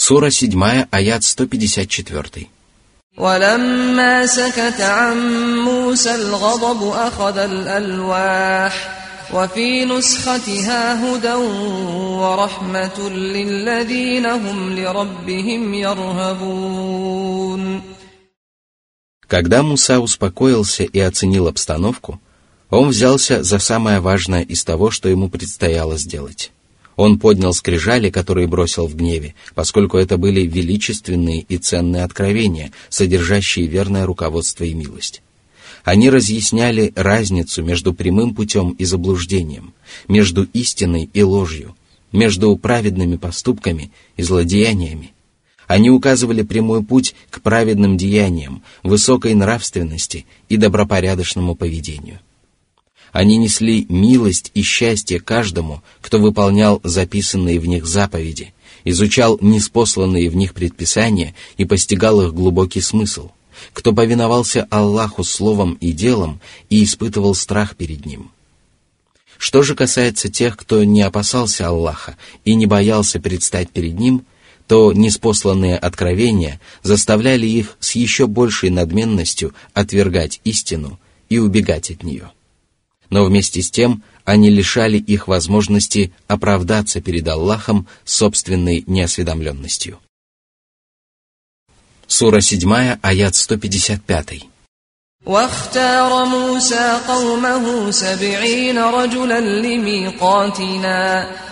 Сура 7, аят 154. ولما سكت عن موسى الغضب أخذ الألواح وفي نسختها هدى ورحمة للذين هم لربهم يرهبون Когда Муса успокоился и оценил обстановку, он взялся за самое важное из того, что ему предстояло сделать. Он поднял скрижали, которые бросил в гневе, поскольку это были величественные и ценные откровения, содержащие верное руководство и милость. Они разъясняли разницу между прямым путем и заблуждением, между истиной и ложью, между праведными поступками и злодеяниями. Они указывали прямой путь к праведным деяниям, высокой нравственности и добропорядочному поведению. Они несли милость и счастье каждому, кто выполнял записанные в них заповеди, изучал неспосланные в них предписания и постигал их глубокий смысл – кто повиновался Аллаху словом и делом и испытывал страх перед Ним. Что же касается тех, кто не опасался Аллаха и не боялся предстать перед Ним, то неспосланные откровения заставляли их с еще большей надменностью отвергать истину и убегать от нее Но вместе с тем они лишали их возможности оправдаться перед Аллахом собственной неосведомленностью. Сура 7, аят 155. واختار موسى قومه سبعين رجلا لميقاتنا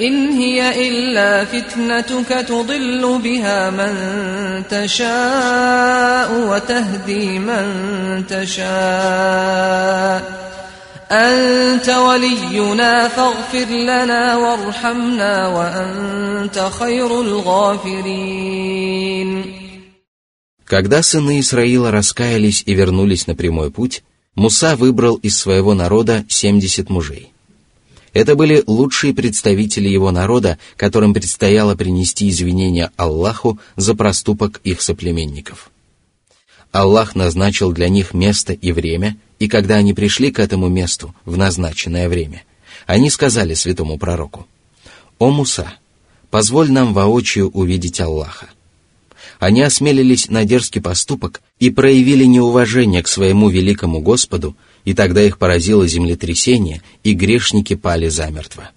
إن هي إلا فتنتك تضل بها من تشاء وتهدي من تشاء أنت ولينا فاغفر لنا وارحمنا وأنت خير الغافرين Когда сыны Исраила раскаялись и вернулись на прямой путь, Муса выбрал из своего народа семьдесят мужей. Это были лучшие представители его народа, которым предстояло принести извинения Аллаху за проступок их соплеменников. Аллах назначил для них место и время, и когда они пришли к этому месту в назначенное время, они сказали святому пророку, «О Муса, позволь нам воочию увидеть Аллаха». Они осмелились на дерзкий поступок и проявили неуважение к своему великому Господу – и тогда их поразило землетрясение, и грешники пали замертво.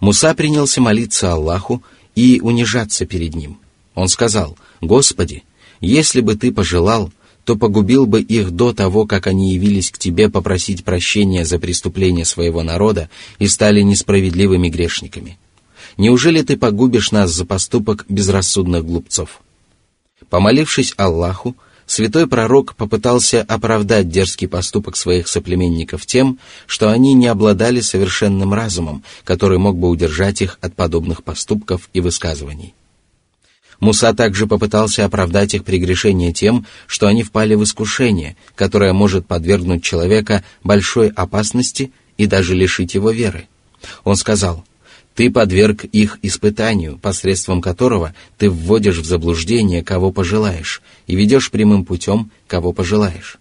Муса принялся молиться Аллаху и унижаться перед ним. Он сказал, «Господи, если бы ты пожелал, то погубил бы их до того, как они явились к тебе попросить прощения за преступления своего народа и стали несправедливыми грешниками. Неужели ты погубишь нас за поступок безрассудных глупцов?» Помолившись Аллаху, святой пророк попытался оправдать дерзкий поступок своих соплеменников тем, что они не обладали совершенным разумом, который мог бы удержать их от подобных поступков и высказываний. Муса также попытался оправдать их прегрешение тем, что они впали в искушение, которое может подвергнуть человека большой опасности и даже лишить его веры. Он сказал – ты подверг их испытанию, посредством которого ты вводишь в заблуждение, кого пожелаешь, и ведешь прямым путем, кого пожелаешь.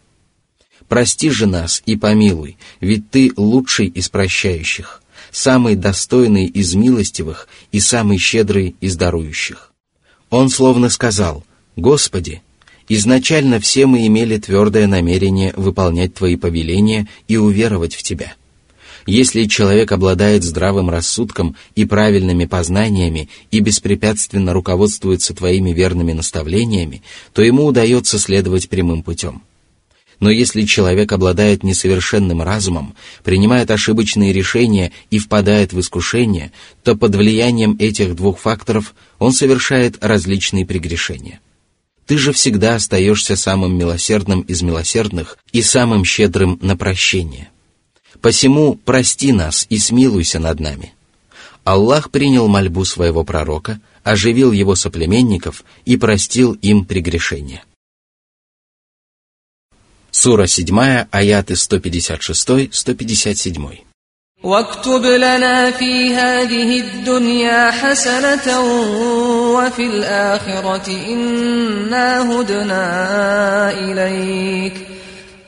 Прости же нас и помилуй, ведь ты лучший из прощающих, самый достойный из милостивых и самый щедрый из дарующих. Он словно сказал, «Господи, изначально все мы имели твердое намерение выполнять Твои повеления и уверовать в Тебя» Если человек обладает здравым рассудком и правильными познаниями и беспрепятственно руководствуется твоими верными наставлениями, то ему удается следовать прямым путем. Но если человек обладает несовершенным разумом, принимает ошибочные решения и впадает в искушение, то под влиянием этих двух факторов он совершает различные прегрешения. Ты же всегда остаешься самым милосердным из милосердных и самым щедрым на прощение. Посему прости нас и смилуйся над нами». Аллах принял мольбу своего пророка, оживил его соплеменников и простил им прегрешения. Сура 7, аяты 156-157. واكتب لنا في هذه الدنيا حسنة وفي الآخرة إنا هدنا إليك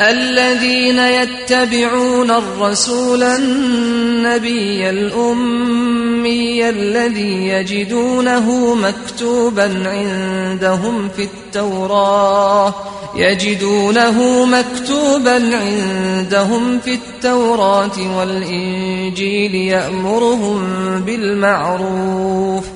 الذين يتبعون الرسول النبي الأمي الذي يجدونه مكتوبا عندهم في التوراة يجدونه مكتوبا عندهم في التوراة والإنجيل يأمرهم بالمعروف.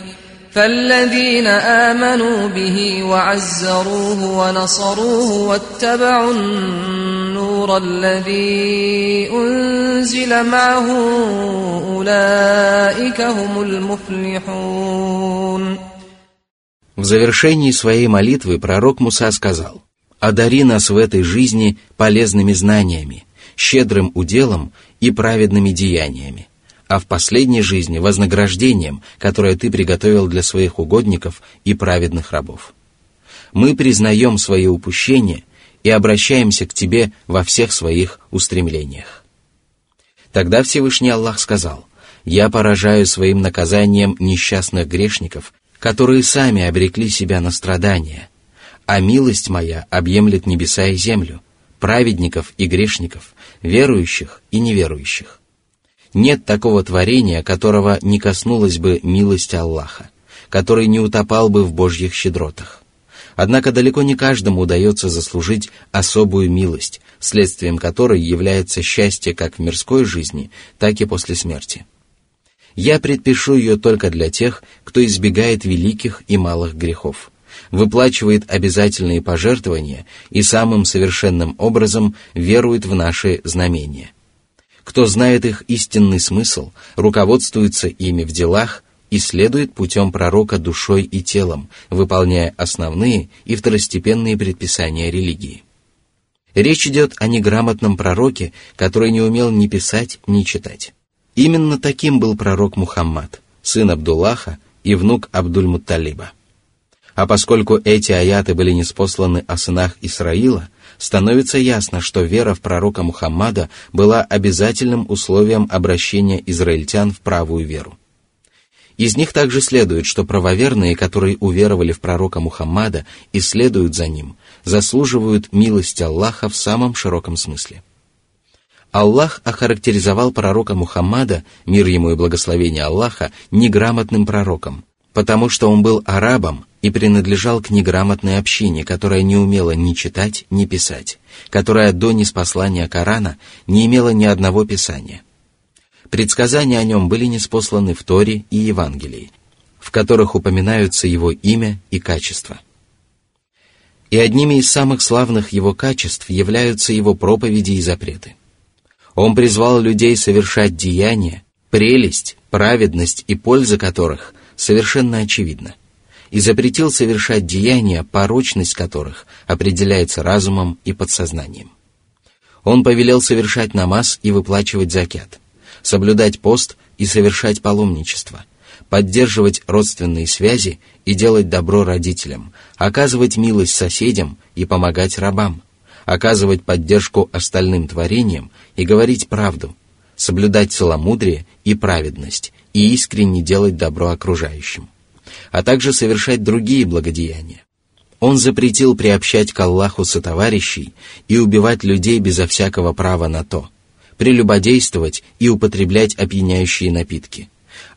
فالذين آمنوا به وعزروه ونصروه واتبعوا النور الذي أنزل معه أولئك هم المفلحون В завершении своей молитвы пророк Муса сказал, «Одари нас в этой жизни полезными знаниями, щедрым уделом и праведными деяниями, а в последней жизни вознаграждением, которое ты приготовил для своих угодников и праведных рабов. Мы признаем свои упущения и обращаемся к тебе во всех своих устремлениях». Тогда Всевышний Аллах сказал, «Я поражаю своим наказанием несчастных грешников, которые сами обрекли себя на страдания, а милость моя объемлет небеса и землю, праведников и грешников, верующих и неверующих. Нет такого творения, которого не коснулась бы милость Аллаха, который не утопал бы в Божьих щедротах. Однако далеко не каждому удается заслужить особую милость, следствием которой является счастье как в мирской жизни, так и после смерти. Я предпишу ее только для тех, кто избегает великих и малых грехов, выплачивает обязательные пожертвования и самым совершенным образом верует в наши знамения. Кто знает их истинный смысл, руководствуется ими в делах и следует путем пророка душой и телом, выполняя основные и второстепенные предписания религии. Речь идет о неграмотном пророке, который не умел ни писать, ни читать. Именно таким был пророк Мухаммад, сын Абдуллаха и внук Абдуль-Мутталиба. А поскольку эти аяты были неспосланы о сынах Исраила, становится ясно, что вера в пророка Мухаммада была обязательным условием обращения израильтян в правую веру. Из них также следует, что правоверные, которые уверовали в пророка Мухаммада и следуют за ним, заслуживают милости Аллаха в самом широком смысле – Аллах охарактеризовал пророка Мухаммада, мир ему и благословение Аллаха, неграмотным пророком, потому что он был арабом и принадлежал к неграмотной общине, которая не умела ни читать, ни писать, которая до неспослания Корана не имела ни одного писания. Предсказания о нем были неспосланы в Торе и Евангелии, в которых упоминаются его имя и качество. И одними из самых славных его качеств являются его проповеди и запреты. Он призвал людей совершать деяния, прелесть, праведность и польза которых совершенно очевидна, и запретил совершать деяния, порочность которых определяется разумом и подсознанием. Он повелел совершать намаз и выплачивать закят, соблюдать пост и совершать паломничество, поддерживать родственные связи и делать добро родителям, оказывать милость соседям и помогать рабам – оказывать поддержку остальным творениям и говорить правду, соблюдать целомудрие и праведность и искренне делать добро окружающим, а также совершать другие благодеяния. Он запретил приобщать к Аллаху сотоварищей и убивать людей безо всякого права на то, прелюбодействовать и употреблять опьяняющие напитки,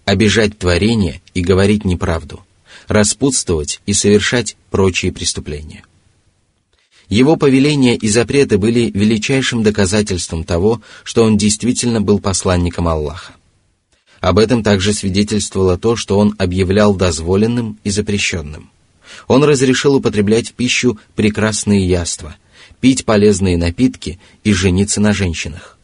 обижать творение и говорить неправду, распутствовать и совершать прочие преступления – Его повеления и запреты были величайшим доказательством того, что он действительно был посланником Аллаха. Об этом также свидетельствовало то, что он объявлял дозволенным и запрещенным. Он разрешил употреблять в пищу прекрасные яства, пить полезные напитки и жениться на женщинах.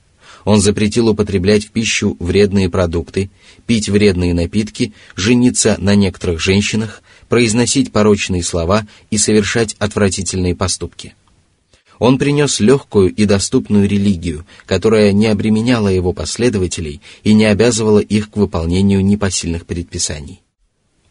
Он запретил употреблять в пищу вредные продукты, пить вредные напитки, жениться на некоторых женщинах, произносить порочные слова и совершать отвратительные поступки. Он принес легкую и доступную религию, которая не обременяла его последователей и не обязывала их к выполнению непосильных предписаний.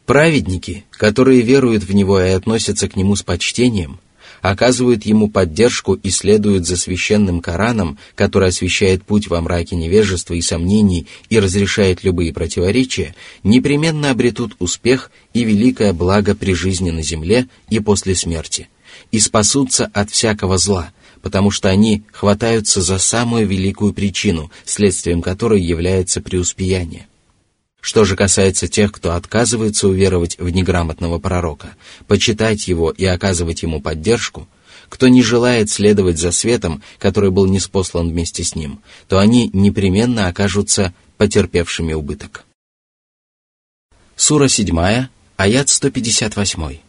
Праведники, которые веруют в него и относятся к нему с почтением, оказывают ему поддержку и следуют за священным Кораном, который освещает путь во мраке невежества и сомнений и разрешает любые противоречия, непременно обретут успех и великое благо при жизни на земле и после смерти, и спасутся от всякого зла, потому что они хватаются за самую великую причину, следствием которой является преуспеяние. Что же касается тех, кто отказывается уверовать в неграмотного пророка, почитать его и оказывать ему поддержку, кто не желает следовать за светом, который был неспослан вместе с ним, то они непременно окажутся потерпевшими убыток. Сура 7, аят 158.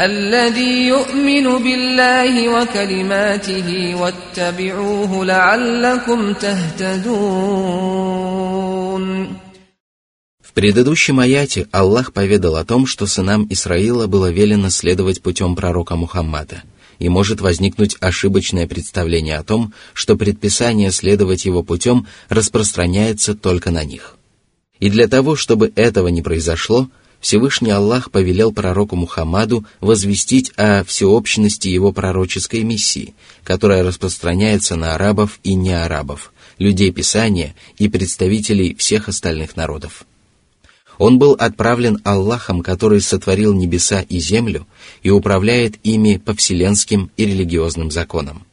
الذي يؤمن بالله وكلماته واتبعوه لعلكم تهتدون В предыдущем аяте Аллах поведал о том, что сынам Исраила было велено следовать путем пророка Мухаммада, и может возникнуть ошибочное представление о том, что предписание следовать его путем распространяется только на них. И для того, чтобы этого не произошло, Всевышний Аллах повелел пророку Мухаммаду возвестить о всеобщности его пророческой миссии, которая распространяется на арабов и неарабов, людей Писания и представителей всех остальных народов. Он был отправлен Аллахом, который сотворил небеса и землю и управляет ими по вселенским и религиозным законам.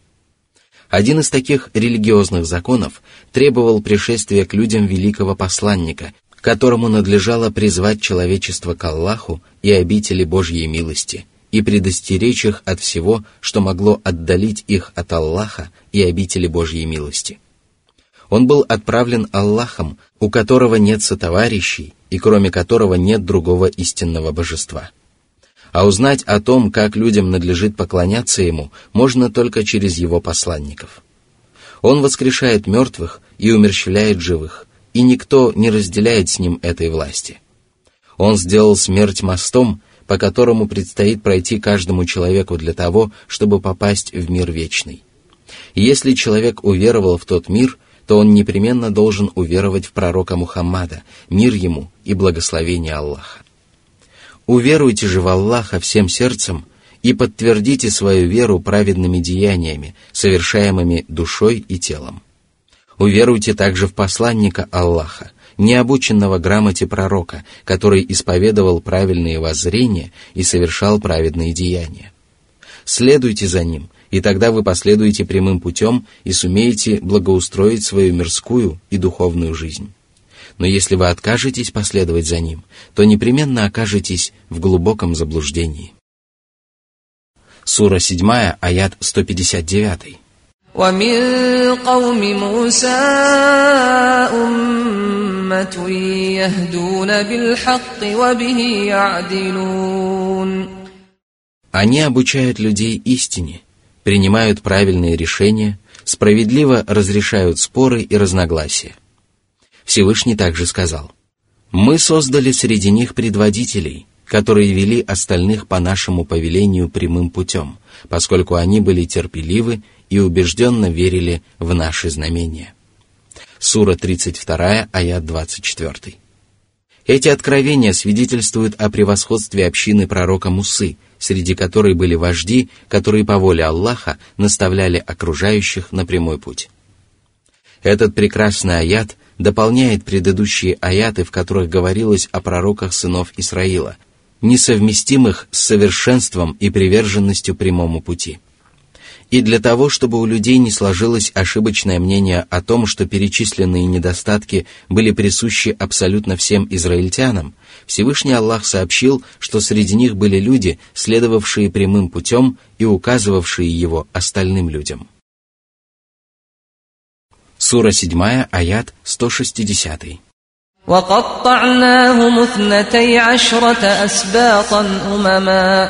Один из таких религиозных законов требовал пришествия к людям великого посланника, которому надлежало призвать человечество к Аллаху и обители Божьей милости и предостеречь их от всего, что могло отдалить их от Аллаха и обители Божьей милости. Он был отправлен Аллахом, у которого нет сотоварищей и кроме которого нет другого истинного божества. А узнать о том, как людям надлежит поклоняться ему, можно только через его посланников. Он воскрешает мертвых и умерщвляет живых, и никто не разделяет с ним этой власти. Он сделал смерть мостом, по которому предстоит пройти каждому человеку для того, чтобы попасть в мир вечный. И если человек уверовал в тот мир, то он непременно должен уверовать в пророка Мухаммада, мир ему и благословение Аллаха. Уверуйте же в Аллаха всем сердцем и подтвердите свою веру праведными деяниями, совершаемыми душой и телом. Уверуйте также в посланника Аллаха, необученного грамоте пророка, который исповедовал правильные воззрения и совершал праведные деяния. Следуйте за ним, и тогда вы последуете прямым путем и сумеете благоустроить свою мирскую и духовную жизнь. Но если вы откажетесь последовать за ним, то непременно окажетесь в глубоком заблуждении. Сура 7, аят 159. ومن قوم موسى أمة يهدون بالحق وبه يعدلون Они обучают людей истине, принимают правильные решения, справедливо разрешают споры и разногласия. Всевышний также сказал, «Мы создали среди них предводителей, которые вели остальных по нашему повелению прямым путем, поскольку они были терпеливы и убежденно верили в наши знамения. Сура 32, аят 24. Эти откровения свидетельствуют о превосходстве общины пророка Мусы, среди которой были вожди, которые по воле Аллаха наставляли окружающих на прямой путь. Этот прекрасный аят дополняет предыдущие аяты, в которых говорилось о пророках сынов Исраила, несовместимых с совершенством и приверженностью прямому пути И для того, чтобы у людей не сложилось ошибочное мнение о том, что перечисленные недостатки были присущи абсолютно всем израильтянам, Всевышний Аллах сообщил, что среди них были люди, следовавшие прямым путем и указывавшие его остальным людям. Сура 7, аят 160. وقطعناهم اثنتي عشرة أسباطا أمما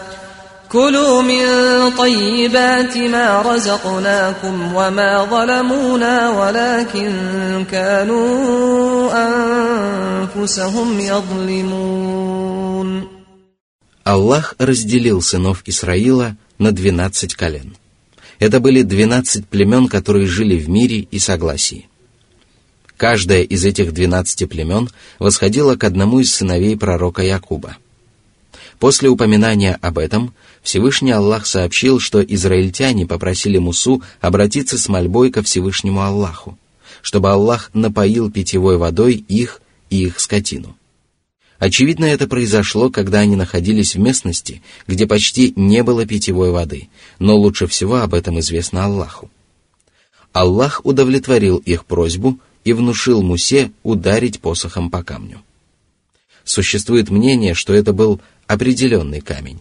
كلوا من طيبات ما رزقناكم وما ظلمونا ولكن كانوا أنفسهم يظلمون Аллах разделил сынов Исраила на двенадцать колен. Это были двенадцать племен, которые жили в мире и согласии. Каждое из этих двенадцати племен восходило к одному из сыновей пророка Якуба. После упоминания об этом Всевышний Аллах сообщил, что израильтяне попросили Мусу обратиться с мольбой ко Всевышнему Аллаху, чтобы Аллах напоил питьевой водой их и их скотину. Очевидно, это произошло, когда они находились в местности, где почти не было питьевой воды, но лучше всего об этом известно Аллаху. Аллах удовлетворил их просьбу и внушил Мусе ударить посохом по камню. Существует мнение, что это был определенный камень.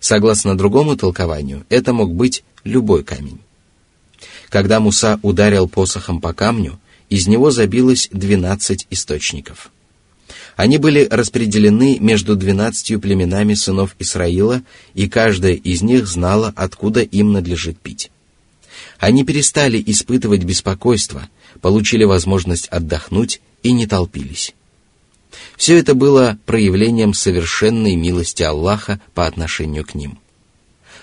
Согласно другому толкованию, это мог быть любой камень. Когда Муса ударил посохом по камню, из него забилось двенадцать источников – они были распределены между двенадцатью племенами сынов Исраила, и каждая из них знала, откуда им надлежит пить. Они перестали испытывать беспокойство, получили возможность отдохнуть и не толпились. Все это было проявлением совершенной милости Аллаха по отношению к ним.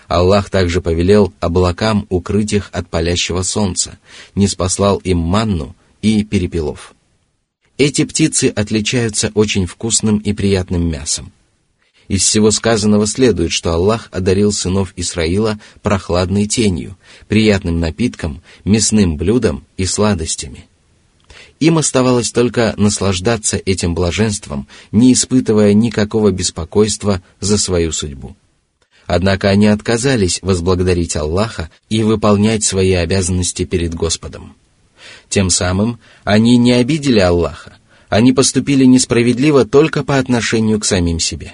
Аллах также повелел облакам укрыть их от палящего солнца, не спаслал им манну и перепелов. Эти птицы отличаются очень вкусным и приятным мясом. Из всего сказанного следует, что Аллах одарил сынов Исраила прохладной тенью, приятным напитком, мясным блюдом и сладостями. Им оставалось только наслаждаться этим блаженством, не испытывая никакого беспокойства за свою судьбу. Однако они отказались возблагодарить Аллаха и выполнять свои обязанности перед Господом. Тем самым они не обидели Аллаха, они поступили несправедливо только по отношению к самим себе.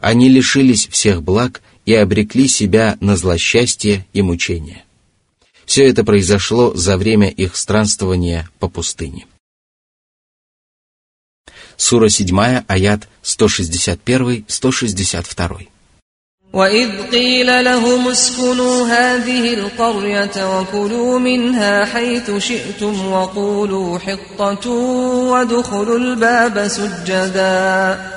Они лишились всех благ и обрекли себя на злосчастье и мучение. Все это произошло за время их странствования по пустыне. Сура 7, аят 161-162. وإذ قيل لهم اسكنوا هذه القرية وكلوا منها حيث شئتم وقولوا حطة وادخلوا الباب سجدا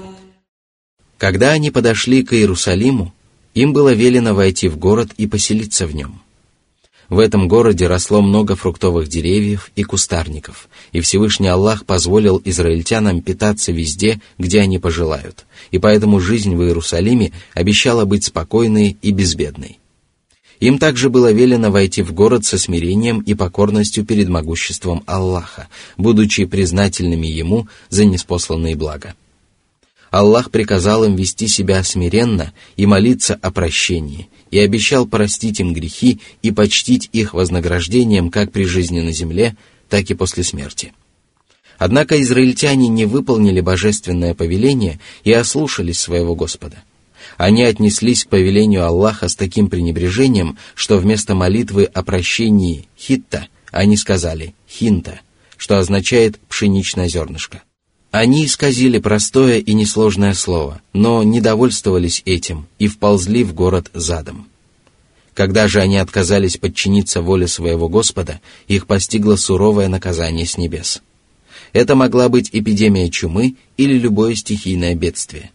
Когда они подошли к Иерусалиму, им было велено войти в город и поселиться в нем – в этом городе росло много фруктовых деревьев и кустарников, и Всевышний Аллах позволил израильтянам питаться везде, где они пожелают, и поэтому жизнь в Иерусалиме обещала быть спокойной и безбедной. Им также было велено войти в город со смирением и покорностью перед могуществом Аллаха, будучи признательными Ему за неспосланные блага. Аллах приказал им вести себя смиренно и молиться о прощении, и обещал простить им грехи и почтить их вознаграждением как при жизни на земле, так и после смерти. Однако израильтяне не выполнили божественное повеление и ослушались своего Господа. Они отнеслись к повелению Аллаха с таким пренебрежением, что вместо молитвы о прощении хитта они сказали хинта, что означает пшеничное зернышко. Они исказили простое и несложное слово, но не довольствовались этим и вползли в город задом. Когда же они отказались подчиниться воле своего Господа, их постигло суровое наказание с небес. Это могла быть эпидемия чумы или любое стихийное бедствие.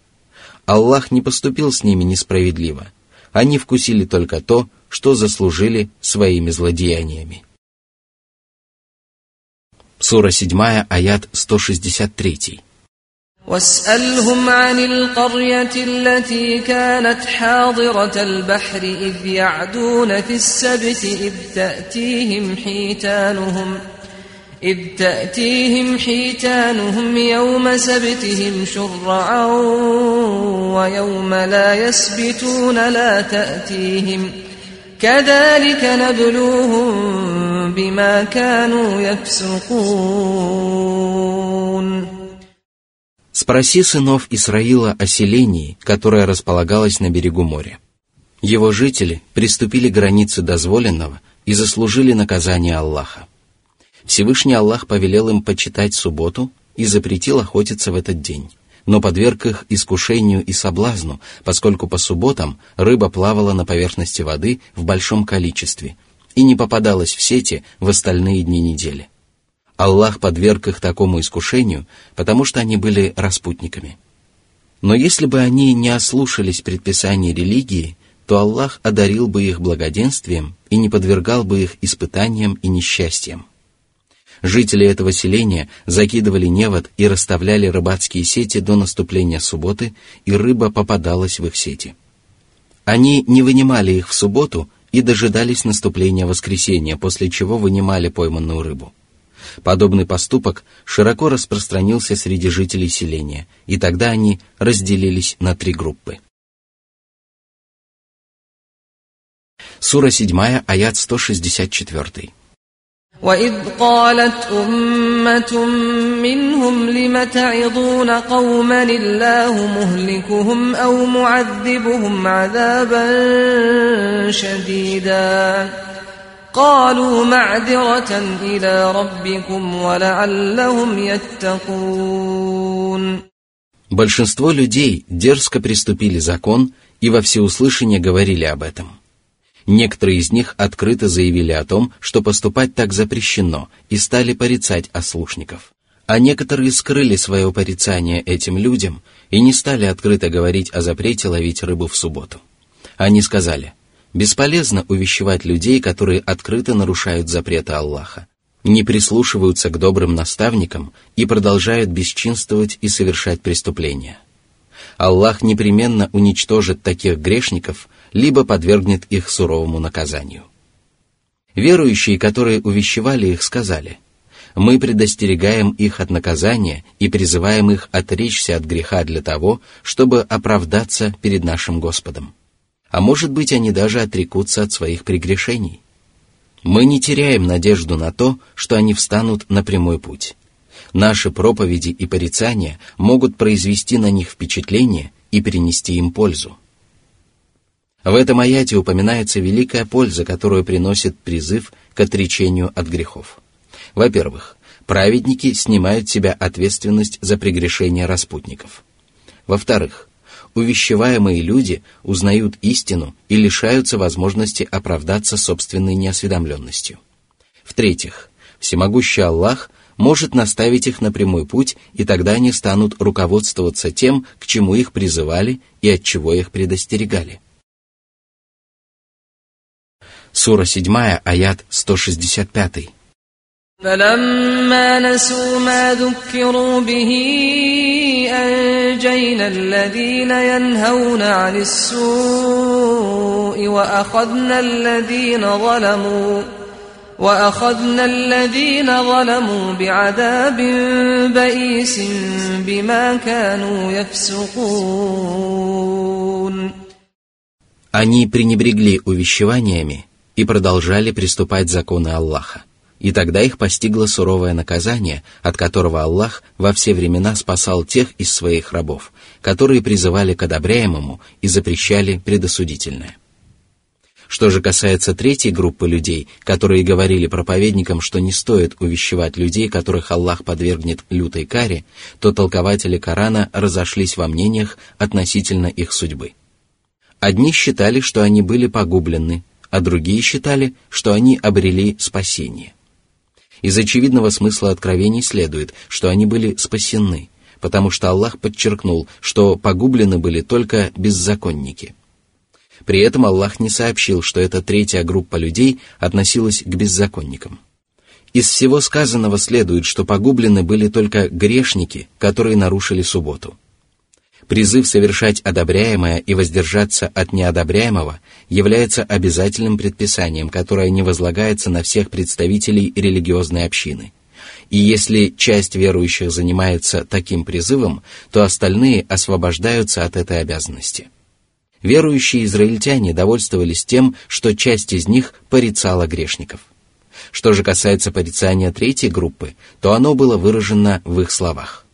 Аллах не поступил с ними несправедливо. Они вкусили только то, что заслужили своими злодеяниями. Сура 7, аят 163. واسألهم عن القرية التي كانت حاضرة البحر إذ يعدون في السبت إذ تأتيهم حيتانهم إذ تأتيهم حيتانهم يوم سبتهم شرعا ويوم لا يسبتون لا تأتيهم ۖ كذلك نبلوهم بما كانوا يفسقون Спроси сынов Исраила о селении, которое располагалось на берегу моря. Его жители приступили к границе дозволенного и заслужили наказание Аллаха. Всевышний Аллах повелел им почитать субботу и запретил охотиться в этот день но подверг их искушению и соблазну, поскольку по субботам рыба плавала на поверхности воды в большом количестве и не попадалась в сети в остальные дни недели. Аллах подверг их такому искушению, потому что они были распутниками. Но если бы они не ослушались предписаний религии, то Аллах одарил бы их благоденствием и не подвергал бы их испытаниям и несчастьям. Жители этого селения закидывали невод и расставляли рыбацкие сети до наступления субботы, и рыба попадалась в их сети. Они не вынимали их в субботу и дожидались наступления воскресенья, после чего вынимали пойманную рыбу. Подобный поступок широко распространился среди жителей селения, и тогда они разделились на три группы. Сура 7, аят 164. وإذ قالت أمة منهم لم تعظون قوما الله مهلكهم أو معذبهم عذابا شديدا قالوا معذرة إلى ربكم ولعلهم يتقون Большинство людей дерзко приступили закон и во всеуслышание говорили об этом – Некоторые из них открыто заявили о том, что поступать так запрещено, и стали порицать ослушников. А некоторые скрыли свое порицание этим людям и не стали открыто говорить о запрете ловить рыбу в субботу. Они сказали, бесполезно увещевать людей, которые открыто нарушают запреты Аллаха, не прислушиваются к добрым наставникам и продолжают бесчинствовать и совершать преступления. Аллах непременно уничтожит таких грешников, либо подвергнет их суровому наказанию. Верующие, которые увещевали их, сказали, «Мы предостерегаем их от наказания и призываем их отречься от греха для того, чтобы оправдаться перед нашим Господом. А может быть, они даже отрекутся от своих прегрешений. Мы не теряем надежду на то, что они встанут на прямой путь. Наши проповеди и порицания могут произвести на них впечатление и принести им пользу. В этом аяте упоминается великая польза, которую приносит призыв к отречению от грехов. Во-первых, праведники снимают с себя ответственность за прегрешение распутников. Во-вторых, увещеваемые люди узнают истину и лишаются возможности оправдаться собственной неосведомленностью. В-третьих, всемогущий Аллах может наставить их на прямой путь, и тогда они станут руководствоваться тем, к чему их призывали и от чего их предостерегали. Сура 7, аят 165. فلما نسوا ما ذكروا به أنجينا الذين ينهون عن السوء وأخذنا الذين ظلموا وأخذنا الذين ظلموا بعذاب بئيس بما كانوا يفسقون Они пренебрегли увещеваниями и продолжали приступать законы Аллаха. И тогда их постигло суровое наказание, от которого Аллах во все времена спасал тех из своих рабов, которые призывали к одобряемому и запрещали предосудительное. Что же касается третьей группы людей, которые говорили проповедникам, что не стоит увещевать людей, которых Аллах подвергнет лютой каре, то толкователи Корана разошлись во мнениях относительно их судьбы. Одни считали, что они были погублены, а другие считали, что они обрели спасение. Из очевидного смысла откровений следует, что они были спасены, потому что Аллах подчеркнул, что погублены были только беззаконники – при этом Аллах не сообщил, что эта третья группа людей относилась к беззаконникам. Из всего сказанного следует, что погублены были только грешники, которые нарушили субботу. Призыв совершать одобряемое и воздержаться от неодобряемого является обязательным предписанием, которое не возлагается на всех представителей религиозной общины. И если часть верующих занимается таким призывом, то остальные освобождаются от этой обязанности – Верующие израильтяне довольствовались тем, что часть из них порицала грешников. Что же касается порицания третьей группы, то оно было выражено в их словах.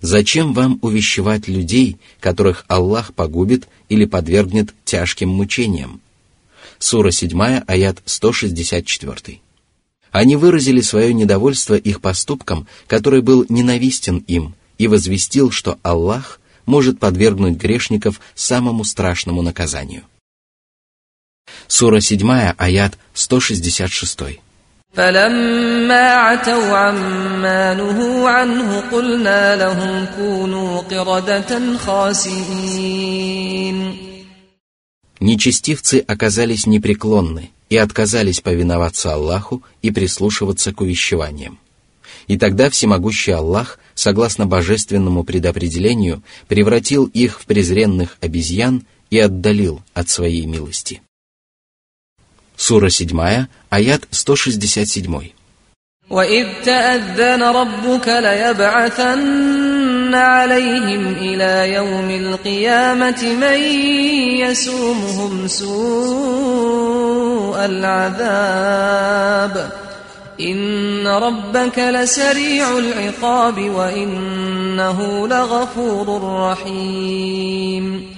«Зачем вам увещевать людей, которых Аллах погубит или подвергнет тяжким мучениям?» Сура 7, аят 164. Они выразили свое недовольство их поступком, который был ненавистен им, и возвестил, что Аллах может подвергнуть грешников самому страшному наказанию. Сура 7, аят 166. فلما عتوا عما نهوا عنه قلنا لهم كونوا قردة خاسئين Нечестивцы оказались непреклонны и отказались повиноваться Аллаху и прислушиваться к увещеваниям. И тогда всемогущий Аллах, согласно божественному предопределению, превратил их в презренных обезьян и отдалил от своей милости. Сура 7, аят 167. وإذ تأذن ربك ليبعثن عليهم إلى يوم القيامة من يسومهم سوء العذاب إن ربك لسريع العقاب وإنه لغفور رحيم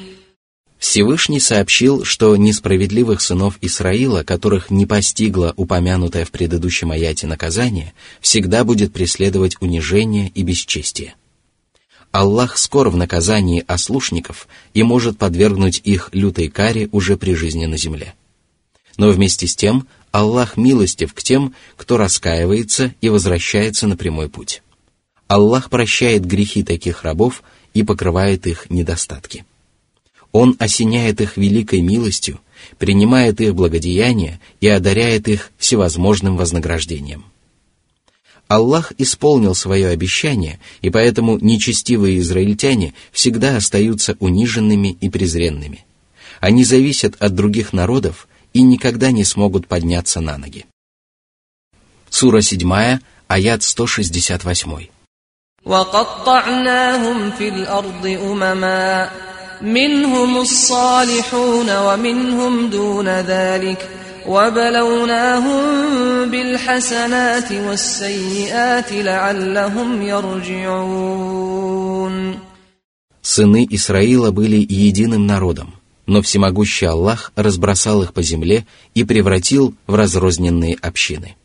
Всевышний сообщил, что несправедливых сынов Исраила, которых не постигло упомянутое в предыдущем аяте наказание, всегда будет преследовать унижение и бесчестие. Аллах скор в наказании ослушников и может подвергнуть их лютой каре уже при жизни на земле. Но вместе с тем Аллах милостив к тем, кто раскаивается и возвращается на прямой путь. Аллах прощает грехи таких рабов и покрывает их недостатки. Он осеняет их великой милостью, принимает их благодеяния и одаряет их всевозможным вознаграждением. Аллах исполнил свое обещание, и поэтому нечестивые израильтяне всегда остаются униженными и презренными. Они зависят от других народов и никогда не смогут подняться на ноги. Сура 7, аят 168. وقطعناهم في الأرض أمما منهم الصالحون ومنهم دون ذلك وبلوناهم بالحسنات والسيئات لعلهم يرجعون Сыны Исраила были единым народом, но всемогущий Аллах разбросал их по земле и превратил в разрозненные общины.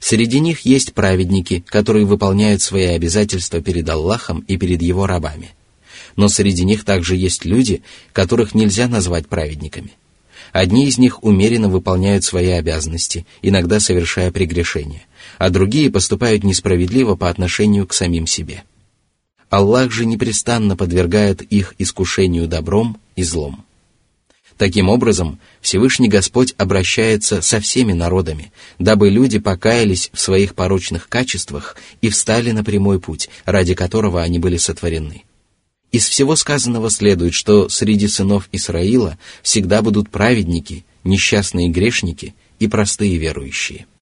Среди них есть праведники, которые выполняют свои обязательства перед Аллахом и перед его рабами. но среди них также есть люди, которых нельзя назвать праведниками. Одни из них умеренно выполняют свои обязанности, иногда совершая прегрешения, а другие поступают несправедливо по отношению к самим себе. Аллах же непрестанно подвергает их искушению добром и злом. Таким образом, Всевышний Господь обращается со всеми народами, дабы люди покаялись в своих порочных качествах и встали на прямой путь, ради которого они были сотворены. Из всего сказанного следует, что среди сынов Исраила всегда будут праведники, несчастные грешники и простые верующие –